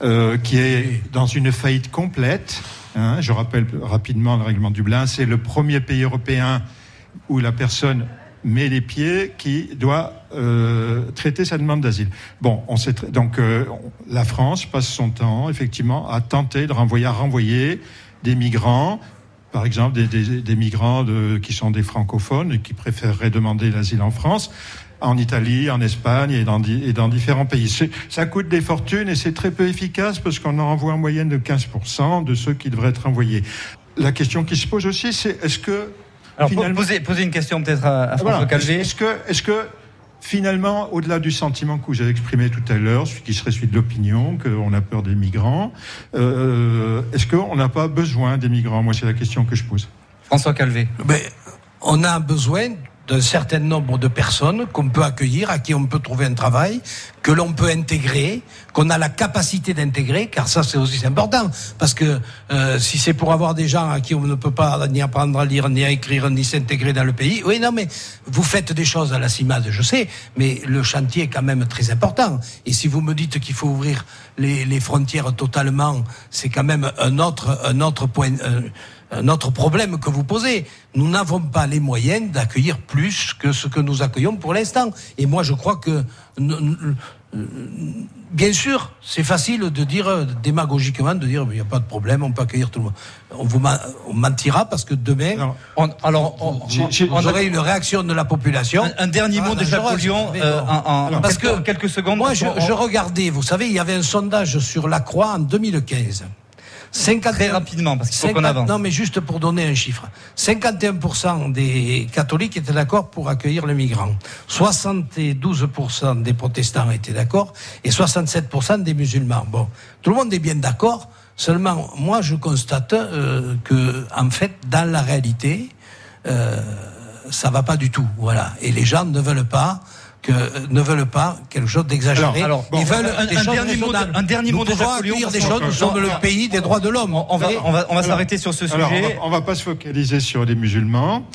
euh, qui est dans une faillite complète. Hein, je rappelle rapidement le règlement de Dublin. C'est le premier pays européen où la personne met les pieds qui doit euh, traiter sa demande d'asile. Bon, on sait donc euh, la France passe son temps effectivement à tenter de renvoyer, à renvoyer des migrants, par exemple des, des, des migrants de, qui sont des francophones et qui préféreraient demander l'asile en France en Italie, en Espagne et dans, et dans différents pays. Ça coûte des fortunes et c'est très peu efficace parce qu'on en envoie en moyenne de 15% de ceux qui devraient être envoyés. La question qui se pose aussi, c'est est-ce que alors, finalement... poser, poser une question peut-être à, à François voilà. Calvé. Est-ce que, est-ce que finalement, au-delà du sentiment que vous avez exprimé tout à l'heure, celui qui serait celui de l'opinion, qu'on a peur des migrants, euh, est-ce qu'on n'a pas besoin des migrants? Moi, c'est la question que je pose. François Calvé. Mais on a besoin d'un certain nombre de personnes qu'on peut accueillir, à qui on peut trouver un travail, que l'on peut intégrer, qu'on a la capacité d'intégrer, car ça c'est aussi important, parce que euh, si c'est pour avoir des gens à qui on ne peut pas ni apprendre à lire, ni à écrire, ni s'intégrer dans le pays, oui non mais vous faites des choses à la CIMAD, je sais, mais le chantier est quand même très important. Et si vous me dites qu'il faut ouvrir les, les frontières totalement, c'est quand même un autre un autre point. Euh, notre problème que vous posez. Nous n'avons pas les moyens d'accueillir plus que ce que nous accueillons pour l'instant. Et moi, je crois que, bien sûr, c'est facile de dire démagogiquement, de dire il n'y a pas de problème, on peut accueillir tout le monde. On vous on mentira parce que demain, alors, on, alors on, on, on aurait une réaction de la population. Un, un dernier mot ah, de Napoléon euh, en, en, parce quelques, que quelques secondes. Moi, je, je regardais, vous savez, il y avait un sondage sur la Croix en 2015. 50, Très rapidement, parce qu'il faut qu'on avance. Non, mais juste pour donner un chiffre. 51% des catholiques étaient d'accord pour accueillir les migrants. 72% des protestants étaient d'accord et 67% des musulmans. Bon, tout le monde est bien d'accord. Seulement, moi, je constate euh, que, en fait, dans la réalité, euh, ça va pas du tout. Voilà. Et les gens ne veulent pas que, euh, ne veulent pas quelque chose d'exagéré. Ils veulent un, des un choses dernier mot, de, un dernier Nous mot accueillir des choses. Nous sommes le alors, pays des droits de l'homme. On va, on va, on va Alors, s'arrêter sur ce sujet. Alors, on va, on va pas se focaliser sur les musulmans.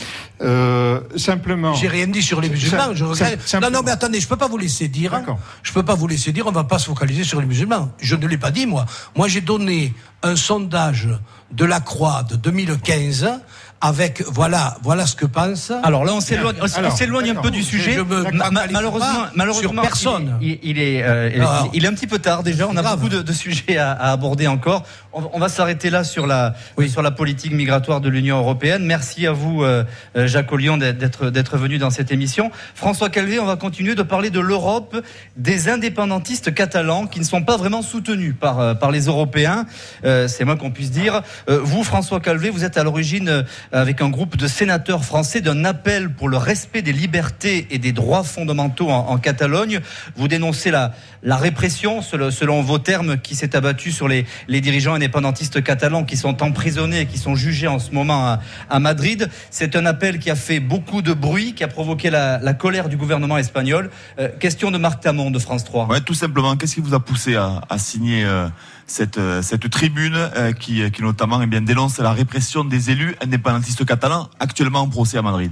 Euh, simplement. J'ai rien dit sur les musulmans. Je Sim- regrette. Non, non, mais attendez, je peux pas vous laisser dire. Je peux pas vous laisser dire. On va pas se focaliser sur les musulmans. Je ne l'ai pas dit moi. Moi, j'ai donné un sondage de la Croix de 2015 avec voilà, voilà ce que pense. Alors là, on s'éloigne, on Alors, s'éloigne un peu du sujet. Je me Ma- ma- focalise malheureusement, pas malheureusement, sur personne. Il, il est, euh, il- Alors, il est un petit peu tard déjà. On a beaucoup de, de sujets à, à aborder encore. On, on va s'arrêter là sur la sur la politique migratoire de l'Union européenne. Merci à vous, euh, euh, Jacques Ollion, d'être d'être venu dans cette émission. François Calvé, on va continuer de parler de l'Europe, des indépendantistes catalans qui ne sont pas vraiment soutenus par par les Européens. Euh, C'est moins qu'on puisse dire. Euh, vous, François Calvé, vous êtes à l'origine euh, avec un groupe de sénateurs français d'un appel pour le respect des libertés et des droits fondamentaux en, Catalogne. Vous dénoncez la, la répression, selon, vos termes, qui s'est abattue sur les, les dirigeants indépendantistes catalans qui sont emprisonnés et qui sont jugés en ce moment à, Madrid. C'est un appel qui a fait beaucoup de bruit, qui a provoqué la, colère du gouvernement espagnol. Euh, question de Marc Tamon de France 3. Ouais, tout simplement. Qu'est-ce qui vous a poussé à, à signer euh, cette, euh, cette tribune euh, qui, qui notamment eh bien, dénonce la répression des élus indépendantistes catalans actuellement en procès à Madrid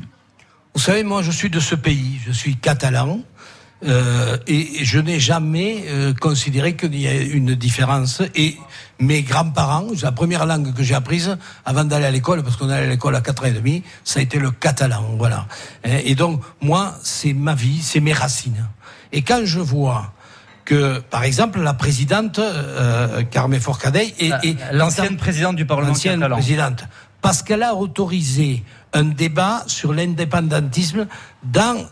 Vous savez, moi, je suis de ce pays. Je suis catalan. euh, et je n'ai jamais euh, considéré qu'il y ait une différence. Et mes grands-parents, la première langue que j'ai apprise avant d'aller à l'école, parce qu'on allait à l'école à 4 ans et demi, ça a été le catalan. Voilà. Et donc, moi, c'est ma vie, c'est mes racines. Et quand je vois que, par exemple, la présidente euh, Carmen Forcadell est, est L'ancienne présidente du Parlement présidente, parce qu'elle a autorisé un débat sur l'indépendantisme dans,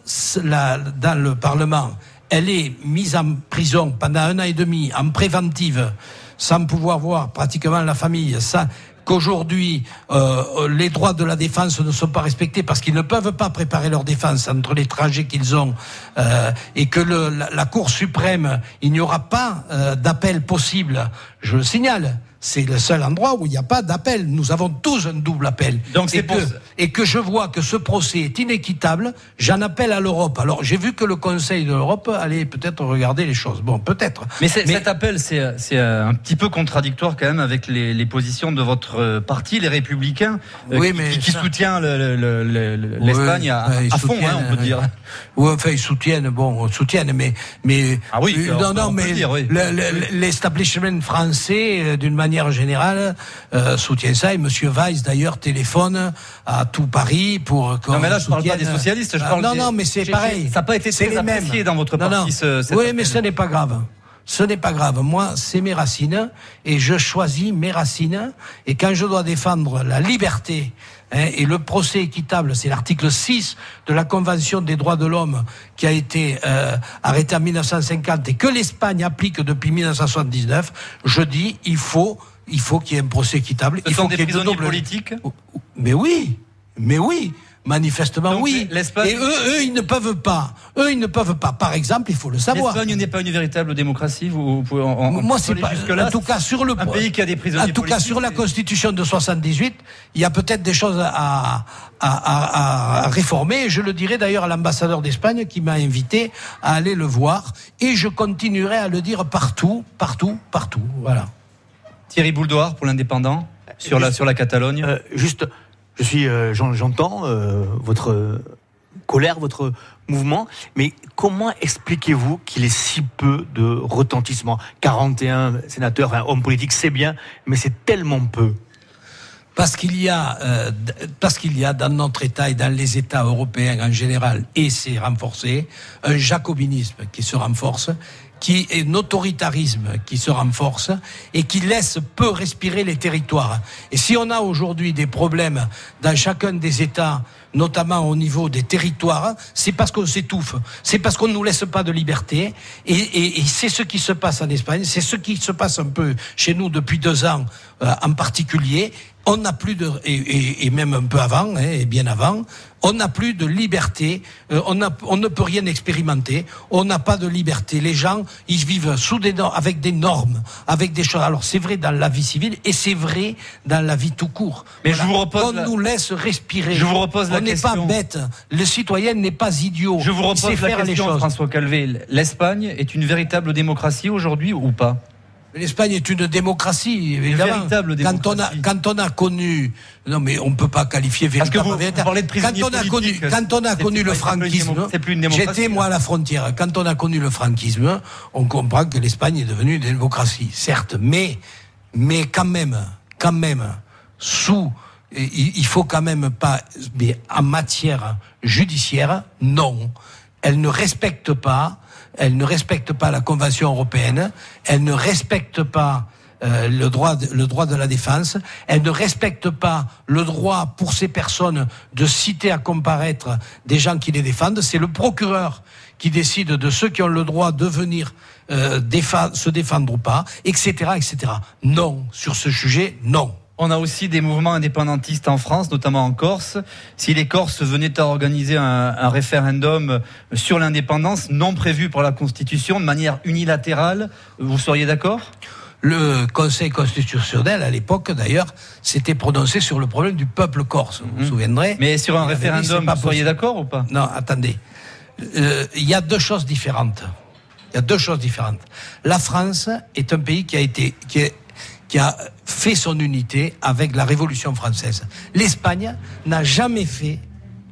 la- dans le Parlement. Elle est mise en prison pendant un an et demi, en préventive, sans pouvoir voir pratiquement la famille, sans qu'aujourd'hui euh, les droits de la défense ne sont pas respectés parce qu'ils ne peuvent pas préparer leur défense entre les trajets qu'ils ont euh, et que la Cour suprême, il n'y aura pas euh, d'appel possible. Je le signale. C'est le seul endroit où il n'y a pas d'appel. Nous avons tous un double appel. Donc et, que, ça. et que je vois que ce procès est inéquitable, j'en appelle à l'Europe. Alors j'ai vu que le Conseil de l'Europe allait peut-être regarder les choses. Bon, peut-être. Mais, cet appel, c'est euh, un petit peu contradictoire quand même avec les, les positions de votre euh, parti, les Républicains, euh, qui, mais qui- qui ça- soutient le- le- le- le- l'Espagne à, à fond, hein, on peut dire. Oui, enfin, ils soutiennent, bon, ils soutiennent, mais, mais. Ah oui, on- non, non, on mais oui. l'establishment français, d'une manière générale, euh, soutient ça. Et Monsieur Weiss, d'ailleurs, téléphone à tout Paris pour. qu'on Non, mais là, je parle pas des socialistes, je Ah, parle non, des- non, mais c'est pareil. ça a pas été C'est très mêmes. apprécié dans votre parti, non. ce- cet oui, appel. mais ce n'est pas grave. Ce n'est pas grave. Moi, c'est mes racines et je choisis mes racines. Et quand je dois défendre la liberté hein, et le procès équitable, c'est l'article 6 de la Convention des droits de l'homme qui a été euh, arrêté en 1950 et que l'Espagne applique depuis 1979, je dis il faut il faut qu'il y ait un procès équitable. Ce il sont des de politiques? Mais oui, mais oui. Manifestement, Donc, oui. l'Espagne- Et eux, eux, ils ne peuvent pas. Eux, ils ne peuvent pas. Par exemple, il faut le savoir. L'Espagne n'est pas une véritable démocratie. Vous, vous pouvez en, en- Moi, c'est pas. En tout cas, sur le un pays qui a des prisonniers En tout cas, sur la Constitution de 78, il y a peut-être des choses à, à, à- à réformer. Je le dirai d'ailleurs à l'ambassadeur d'Espagne qui m'a invité à aller le voir. Et je continuerai à le dire partout, partout, partout. Voilà. Thierry Bouldoir pour l'indépendant sur la sur la Catalogne. Euh, juste, je suis, euh, j'en- j'entends euh, votre colère, votre mouvement, mais comment expliquez-vous qu'il ait si peu de retentissement? 41 sénateurs, enfin, hommes politiques, c'est bien, mais c'est tellement peu. Euh, parce qu'il y a dans notre État et dans les États européens en général, et c'est renforcé, un jacobinisme qui se renforce, qui est un autoritarisme qui se renforce et qui laisse peu respirer les territoires. Et si on a aujourd'hui des problèmes dans chacun des États, notamment au niveau des territoires, c'est parce qu'on s'étouffe, c'est parce qu'on ne nous laisse pas de liberté. Et, et- et c'est ce qui se passe en Espagne, c'est ce qui se passe un peu chez nous depuis deux ans euh, en particulier. On n'a plus de et, et- et même un peu avant, hein, et bien avant, on n'a plus de liberté. euh, on, a- on ne peut rien expérimenter. On n'a pas de liberté. Les gens, ils vivent sous des normes, avec des normes, avec des choses. Alors c'est vrai dans la vie civile et c'est vrai dans la vie tout court. Mais je vous repose On la- nous laisse respirer. Je vous repose la on n'est pas bête. Le citoyen n'est pas idiot. Je vous repose la question, François Calvé. L'Espagne est une véritable démocratie aujourd'hui ou pas? L'Espagne est une démocratie, évidemment. Une véritable démocratie. Quand on a, quand on a connu, non mais on peut pas qualifier véritable. Parce que vous, parlez de quand on a connu, quand on a connu le franquisme, j'étais moi à la frontière. Quand on a connu le franquisme, on comprend que l'Espagne est devenue une démocratie, certes, mais, mais quand même, quand même, sous, il faut quand même pas, mais en matière judiciaire, non, elle ne respecte pas elle ne respecte pas la Convention européenne, elle ne respecte pas euh, le, droit de, le droit de la défense, elle ne respecte pas le droit pour ces personnes de citer à comparaître des gens qui les défendent. C'est le procureur qui décide de ceux qui ont le droit de venir euh, se défendre ou pas, etc., etc. Non, sur ce sujet, non. On a aussi des mouvements indépendantistes en France, notamment en Corse. Si les Corses venaient à organiser un, référendum sur l'indépendance non prévu par la Constitution de manière unilatérale, vous seriez d'accord? Le Conseil constitutionnel, à l'époque d'ailleurs, s'était prononcé sur le problème du peuple corse, vous vous mhm. souviendrez. Mais sur un référendum, vous seriez d'accord ou pas? Non, attendez. Euh, il y a deux choses différentes. Il y a deux choses différentes. La France est un pays qui a été, qui est qui a fait son unité avec la Révolution française. L'Espagne n'a jamais fait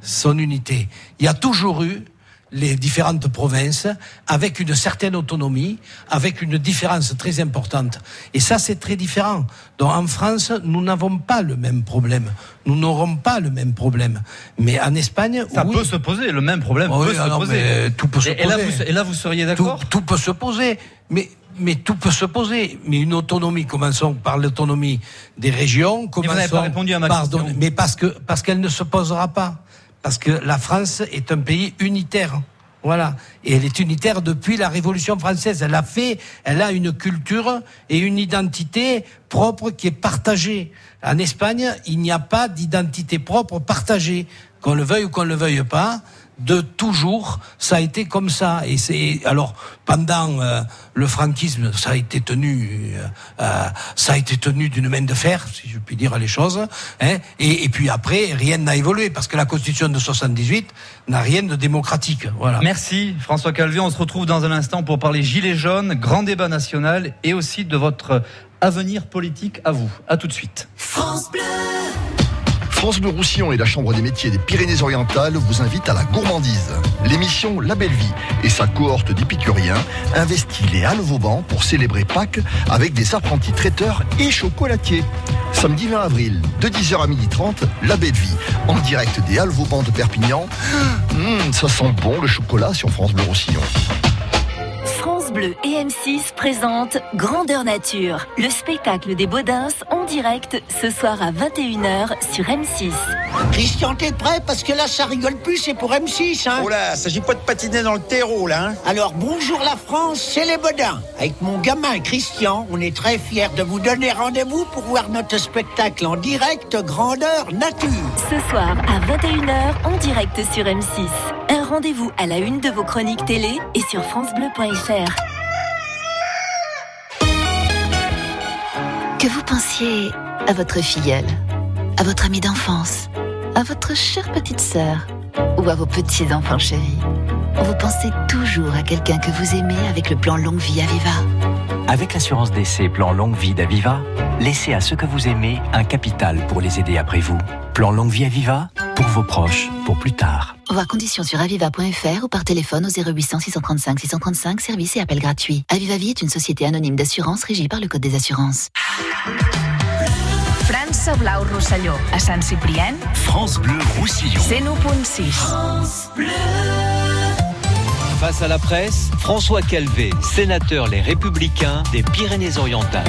son unité. Il y a toujours eu les différentes provinces avec une certaine autonomie, avec une différence très importante. Et ça, c'est très différent. Donc en France, nous n'avons pas le même problème. Nous n'aurons pas le même problème. Mais en Espagne, ça peut se poser. Le même problème peut se poser. Tout peut se poser. Là, vous, et là, vous seriez d'accord? tout, tout, peut se poser. Mais mais tout peut se poser. Mais une autonomie, commençons par l'autonomie des régions. Commençons mais vous pas répondu à ma question. Mais parce que parce qu'elle ne se posera pas. Parce que la France est un pays unitaire. Voilà. Et elle est unitaire depuis la Révolution française. Elle a fait, elle a une culture et une identité propre qui est partagée. En Espagne, il n'y a pas d'identité propre partagée. Qu'on le veuille ou qu'on ne le veuille pas, de toujours, ça a été comme ça. Et c'est alors pendant euh, le franquisme, ça a été tenu, euh, euh, ça a été tenu d'une main de fer, si je puis dire les choses. Hein, et, puis après, rien n'a évolué parce que la Constitution de 78 n'a rien de démocratique. Voilà. Merci François Calvi. On se retrouve dans un instant pour parler gilets jaunes, grand débat national et aussi de votre avenir politique à vous. À tout de suite. France Bleu. France Bleu Roussillon et la Chambre des métiers des Pyrénées-Orientales vous invitent à la gourmandise. L'émission La Belle Vie et sa cohorte d'épicuriens investit les Halles Vauban pour célébrer Pâques avec des apprentis traiteurs et chocolatiers. Samedi 20 avril, de 10h à 12h30, La Belle Vie, en direct des Halles Vauban de Perpignan. Mmh, ça sent bon le chocolat sur France Bleu Roussillon. Bleu et M6 présentent Grandeur Nature, le spectacle des Baudins en direct ce soir à 21h sur M6. Christian, t'es prêt? Parce que là, ça rigole plus, c'est pour M6. Hein oh là, s'agit pas de patiner dans le terreau, là. Hein. Alors, bonjour la France, c'est les Baudins. Avec mon gamin Christian, on est très fiers de vous donner rendez-vous pour voir notre spectacle en direct Grandeur Nature. Ce soir à 21h en direct sur M6. Rendez-vous à la une de vos chroniques télé et sur FranceBleu.fr. Que vous pensiez à votre filleule, à votre amie d'enfance, à votre chère petite sœur ou à vos petits-enfants chéris, vous pensez toujours à quelqu'un que vous aimez avec le plan Longue Vie Aviva. Avec l'assurance d'essai Plan Longue Vie d'Aviva, laissez à ceux que vous aimez un capital pour les aider après vous. Plan Longue Vie Aviva, pour vos proches, pour plus tard. Voir conditions sur aviva.fr ou par téléphone au 0800 635 635, service et appel gratuit. Aviva Vie est une société anonyme d'assurance régie par le Code des assurances. France Blau Roussillon, à Saint-Cyprien. France Bleu Roussillon. C'est France Bleu. Face à la presse, François Calvé, sénateur Les Républicains des Pyrénées-Orientales.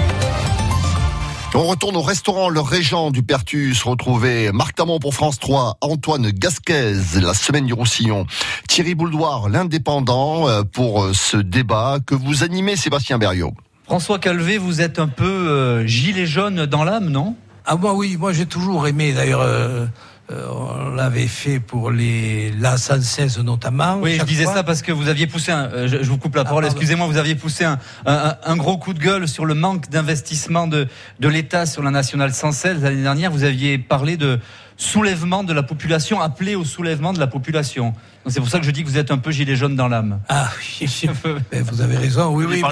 On retourne au restaurant Le Régent du Pertus, retrouver Marc Tamon pour France 3, Antoine Gasquez, la semaine du Roussillon, Thierry Bouldoir, l'indépendant, euh, pour euh, ce débat que vous animez Sébastien Berriot. François Calvé, vous êtes un peu euh, gilet jaune dans l'âme, non? Ah moi oui, moi j'ai toujours aimé d'ailleurs euh, on l'avait fait pour les la 116 notamment. Oui, je disais ça parce que vous aviez poussé un, euh, je, vous coupe la parole, ah, excusez-moi, vous aviez poussé un, un, gros coup de gueule sur le manque d'investissement de, de l'État sur la nationale 116 l'année dernière. Vous aviez parlé de soulèvement de la population, appeler au soulèvement de la population. C'est pour ça que je dis que vous êtes un peu gilet jaune dans l'âme. Ah oui, [laughs] vous avez raison. Oui, oui,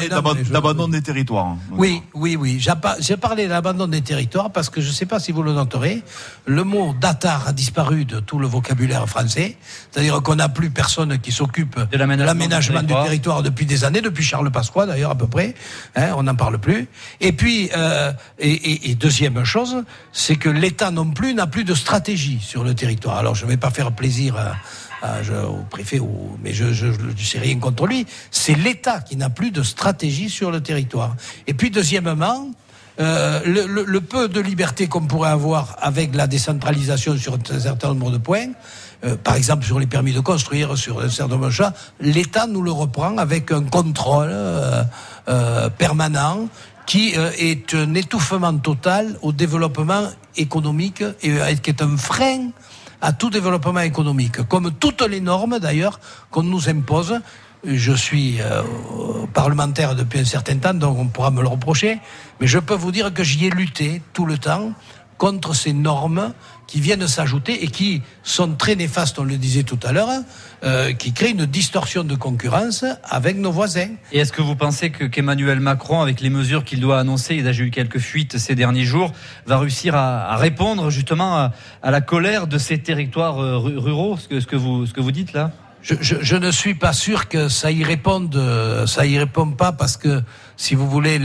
d'abandon des territoires. Hein. Oui, oui, oui. J'ai parlé d'abandon des territoires parce que je ne sais pas si vous le noterez, le mot datar a disparu de tout le vocabulaire français. C'est-à-dire qu'on n'a plus personne qui s'occupe de l'aménagement du, territoire depuis des années, depuis Charles Pasqua d'ailleurs à peu près. Hein, on n'en parle plus. Et puis, euh, et, deuxième chose, c'est que l'État non plus n'a plus de stratégie sur le territoire. Alors je ne vais pas faire plaisir à au préfet, mais je ne sais rien contre lui. C'est l'État qui n'a plus de stratégie sur le territoire. Et puis, deuxièmement, euh, le, peu de liberté qu'on pourrait avoir avec la décentralisation sur un certain nombre de points, euh, par exemple sur les permis de construire, sur un certain nombre de l'État nous le reprend avec un contrôle euh, permanent qui est un étouffement total au développement économique et qui est un frein à tout développement économique, comme toutes les normes d'ailleurs qu'on nous impose. Je suis euh, parlementaire depuis un certain temps, donc on pourra me le reprocher, mais je peux vous dire que j'y ai lutté tout le temps contre ces normes qui viennent s'ajouter et qui sont très néfastes, on le disait tout à l'heure, euh, qui créent une distorsion de concurrence avec nos voisins. Et est-ce que vous pensez que qu'Emmanuel Macron, avec les mesures qu'il doit annoncer, il a eu quelques fuites ces derniers jours, va réussir à, répondre justement à, la colère de ces territoires euh, ruraux, ce que, ce que, vous, ce que vous dites là? Je, ne suis pas sûr que ça y réponde. Euh, ça y répond pas parce que, si vous voulez,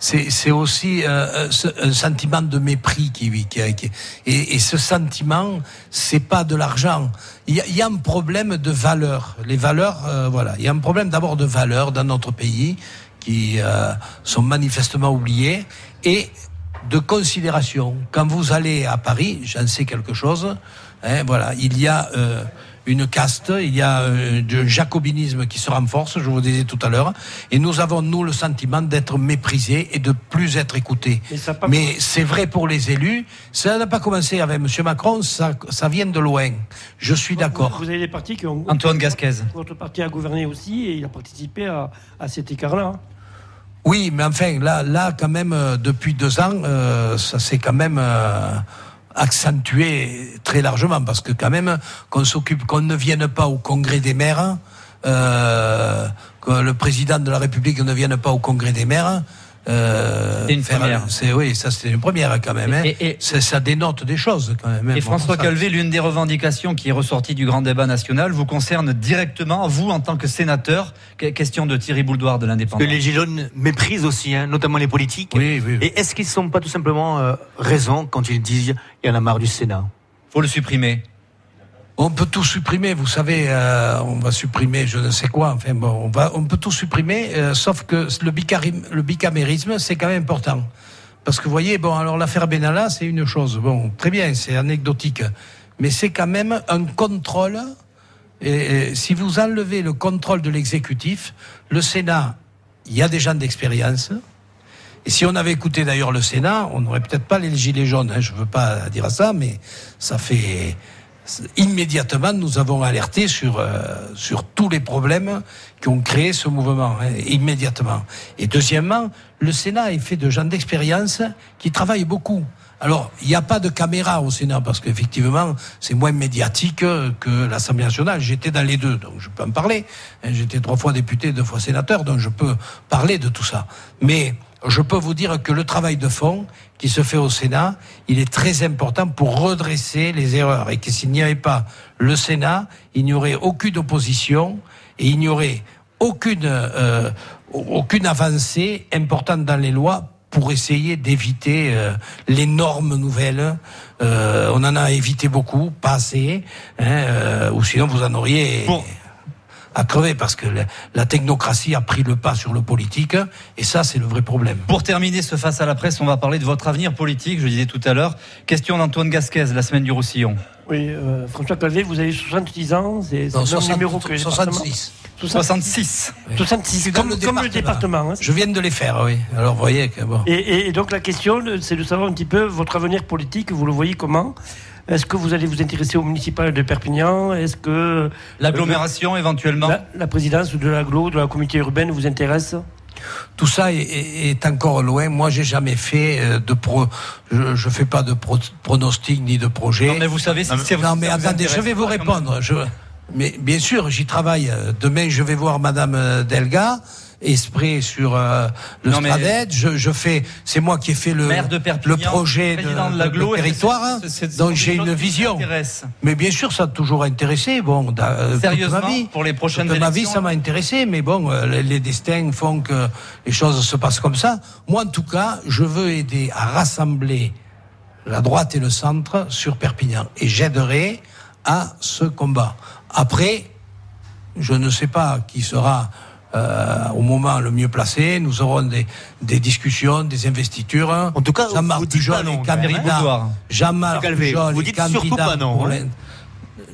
c'est aussi euh, un sentiment de mépris qui, qui, qui et, et, ce sentiment, c'est pas de l'argent. Il y, a un problème de valeur. Les valeurs, euh, voilà. Il y a un problème d'abord de valeur dans notre pays qui sont manifestement oubliées et de considération. Quand vous allez à Paris, j'en sais quelque chose. Hein, voilà, il y a une caste, il y a euh, un jacobinisme qui se renforce, je vous disais tout à l'heure, et nous avons, nous, le sentiment d'être méprisés et de plus être écoutés. Mais, c'est vrai pour les élus, ça n'a pas commencé avec M. Macron, ça, ça vient de loin. Je suis d'accord. Vous, avez des partis qui ont... Antoine Gasquez. Votre parti a gouverné aussi et il a participé à, à cet écart-là. Oui, mais enfin, là, là, quand même, euh, depuis deux ans, euh, ça c'est quand même accentué très largement parce que quand même qu'on s'occupe, qu'on ne vienne pas au congrès des maires, euh, que le président de la République ne vienne pas au congrès des maires. Euh, c'est une première. C'est oui, ça c'est une première quand même. Hein. Et, ça dénote des choses quand même. Hein. Et François Calvé, l'une des revendications qui est ressortie du grand débat national vous concerne directement, vous en tant que sénateur. Question de Thierry Bouldoir de l'Indépendance. Que les Gilets méprisent aussi, hein, notamment les politiques. Oui, oui. Et est-ce qu'ils ne sont pas tout simplement euh, raison quand ils disent il y en a marre du Sénat? Faut le supprimer. On peut tout supprimer, vous savez, euh, on va supprimer je ne sais quoi, enfin bon, on, peut tout supprimer, euh, sauf que le, bicamérisme, c'est quand même important. Parce que vous voyez, bon, alors l'affaire Benalla, c'est une chose, bon, très bien, c'est anecdotique, mais c'est quand même un contrôle, et, si vous enlevez le contrôle de l'exécutif, le Sénat, il y a des gens d'expérience, et si on avait écouté d'ailleurs le Sénat, on n'aurait peut-être pas les gilets jaunes, hein, je ne veux pas dire ça, mais ça fait immédiatement, nous avons alerté sur, euh, sur tous les problèmes qui ont créé ce mouvement, hein, immédiatement. Et deuxièmement, le Sénat est fait de gens d'expérience qui travaillent beaucoup. Alors, il n'y a pas de caméra au Sénat parce qu'effectivement, c'est moins médiatique que l'Assemblée nationale. J'étais dans les deux, donc je peux en parler. Hein, j'étais trois fois député, deux fois sénateur, donc je peux parler de tout ça. Mais je peux vous dire que le travail de fond qui se fait au Sénat, il est très important pour redresser les erreurs et que s'il n'y avait pas le Sénat, il n'y aurait aucune opposition et il n'y aurait aucune, euh, aucune avancée importante dans les lois pour essayer d'éviter euh, les normes nouvelles. Euh, on en a évité beaucoup, pas assez, hein, ou sinon vous en auriez à crever parce que la technocratie a pris le pas sur le politique et ça c'est le vrai problème. Pour terminer ce face à la presse, on va parler de votre avenir politique, je disais tout à l'heure. Question d'Antoine Gasquez, la semaine du Roussillon. Oui, euh, François Calvé, vous avez 70 ans, c'est le numéro que 66. 66. 66, comme, le département. le département hein. Je viens de les faire, oui. Alors, vous voyez que bon. Et, et donc, la question, c'est de savoir un petit peu votre avenir politique, vous le voyez comment? Est-ce que vous allez vous intéresser au municipal de Perpignan? Est-ce que euh, l'agglomération éventuellement? la, présidence de l'agglo, de la communauté urbaine vous intéresse? Tout ça est, encore loin. Moi, j'ai jamais fait euh, de pro, je, je fais pas de pro, pronostic ni de projet. Non, mais vous savez, si non, mais attendez, je vais vous répondre. Je, mais bien sûr, j'y travaille. Demain, je vais voir Madame euh, Delga esprit sur euh, le non, Je, je, fais, c'est moi qui ai fait le, le projet de, de, territoire, hein. donc j'ai une vision. Mais bien sûr, ça a toujours intéressé. Bon, euh, sérieusement, ma vie, pour les prochaines toute ma vie, ça m'a intéressé. Mais bon, euh, les, les, destins font que les choses se passent comme ça. Moi, en tout cas, je veux aider à rassembler la droite et le centre sur Perpignan, et j'aiderai à ce combat. Après, je ne sais pas qui sera euh, au moment le mieux placé. Nous aurons des, des discussions, des investitures. En tout cas, Jean-Marc Pujol est candidat. Jean-Marc Pujol est candidat. Pour hein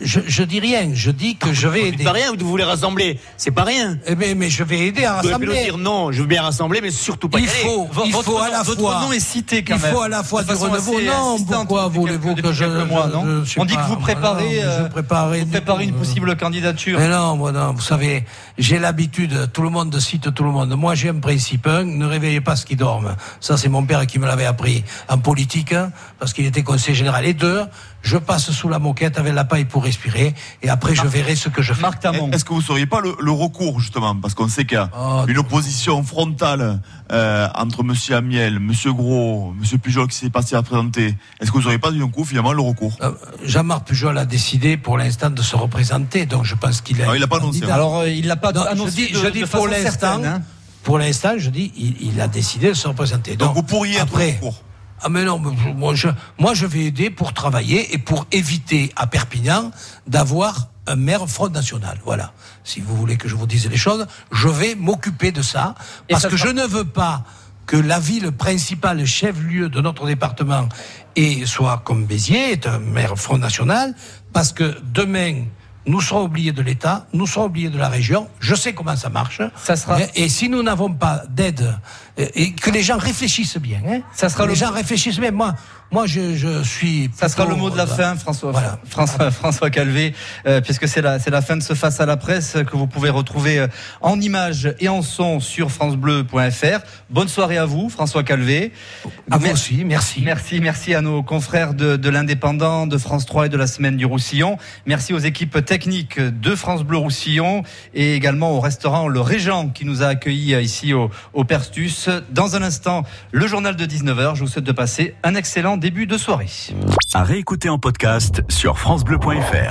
je, je dis rien, je dis que je vais aider. Pas rien, vous voulez rassembler, c'est pas rien. Eh bien, mais je vais aider à rassembler. Vous dire non, je veux bien rassembler, mais surtout pas. Il faut, il votre faut à la votre fois. nom est cité quand il faut à la fois du renouveau. Non, pourquoi voulez-vous que je, mois, non On dit que vous préparez, euh, vous préparez une possible candidature. Mais non, moi non, vous savez, j'ai l'habitude, tout le monde cite tout le monde. Moi, j'ai un principe, un, ne réveillez pas ce qui dorment. Ça, c'est mon père qui me l'avait appris en politique, hein, parce qu'il était conseiller général. Et deux, je passe sous la moquette avec la paille pour respirer, et après je verrai ce que je fais. Marc Est-ce que vous ne sauriez pas le, recours justement, parce qu'on sait qu'il y a oh, une opposition frontale euh, entre Monsieur Amiel, Monsieur Gros, Monsieur Pujol qui s'est passé à présenter. Est-ce que vous n'auriez pas d'un coup finalement le recours? Euh, Jean-Marc Pujol a décidé pour l'instant de se représenter, donc je pense qu'il a. Non, il n'a pas annoncé. Hein. Alors euh, il l'a pas annoncé. Je dis, pour l'instant. Hein. Pour l'instant, je dis, il, a décidé de se représenter. Donc, vous pourriez après, être recours. Ah mais non, moi je, moi je vais aider pour travailler et pour éviter à Perpignan d'avoir un maire Front National. Voilà. Si vous voulez que je vous dise les choses, je vais m'occuper de ça parce que je ne veux pas que la ville principale, chef-lieu de notre département, et soit comme Béziers, est un maire Front National, parce que demain, nous serons oubliés de l'État, nous serons oubliés de la région. Je sais comment ça marche. Ça sera... Et si nous n'avons pas d'aide, et que les gens réfléchissent bien, hein, ça sera les gens réfléchissent bien. Moi, moi, je, je suis. Ça sera le mot de la fin, François. Voilà. François, François Calvé, euh, puisque c'est la, c'est la fin de ce face à la presse que vous pouvez retrouver euh, en images et en son sur francebleu.fr. Bonne soirée à vous, François Calvé. À vous aussi, merci. Merci, merci à nos confrères de, de l'Indépendant, de France 3 et de la Semaine du Roussillon. Merci aux équipes techniques de France Bleu Roussillon et également au restaurant Le Régent qui nous a accueillis euh, ici au, au Perstus. Dans un instant, le journal de 19h. Je vous souhaite de passer un excellent début de soirée. À réécouter en podcast sur FranceBleu.fr.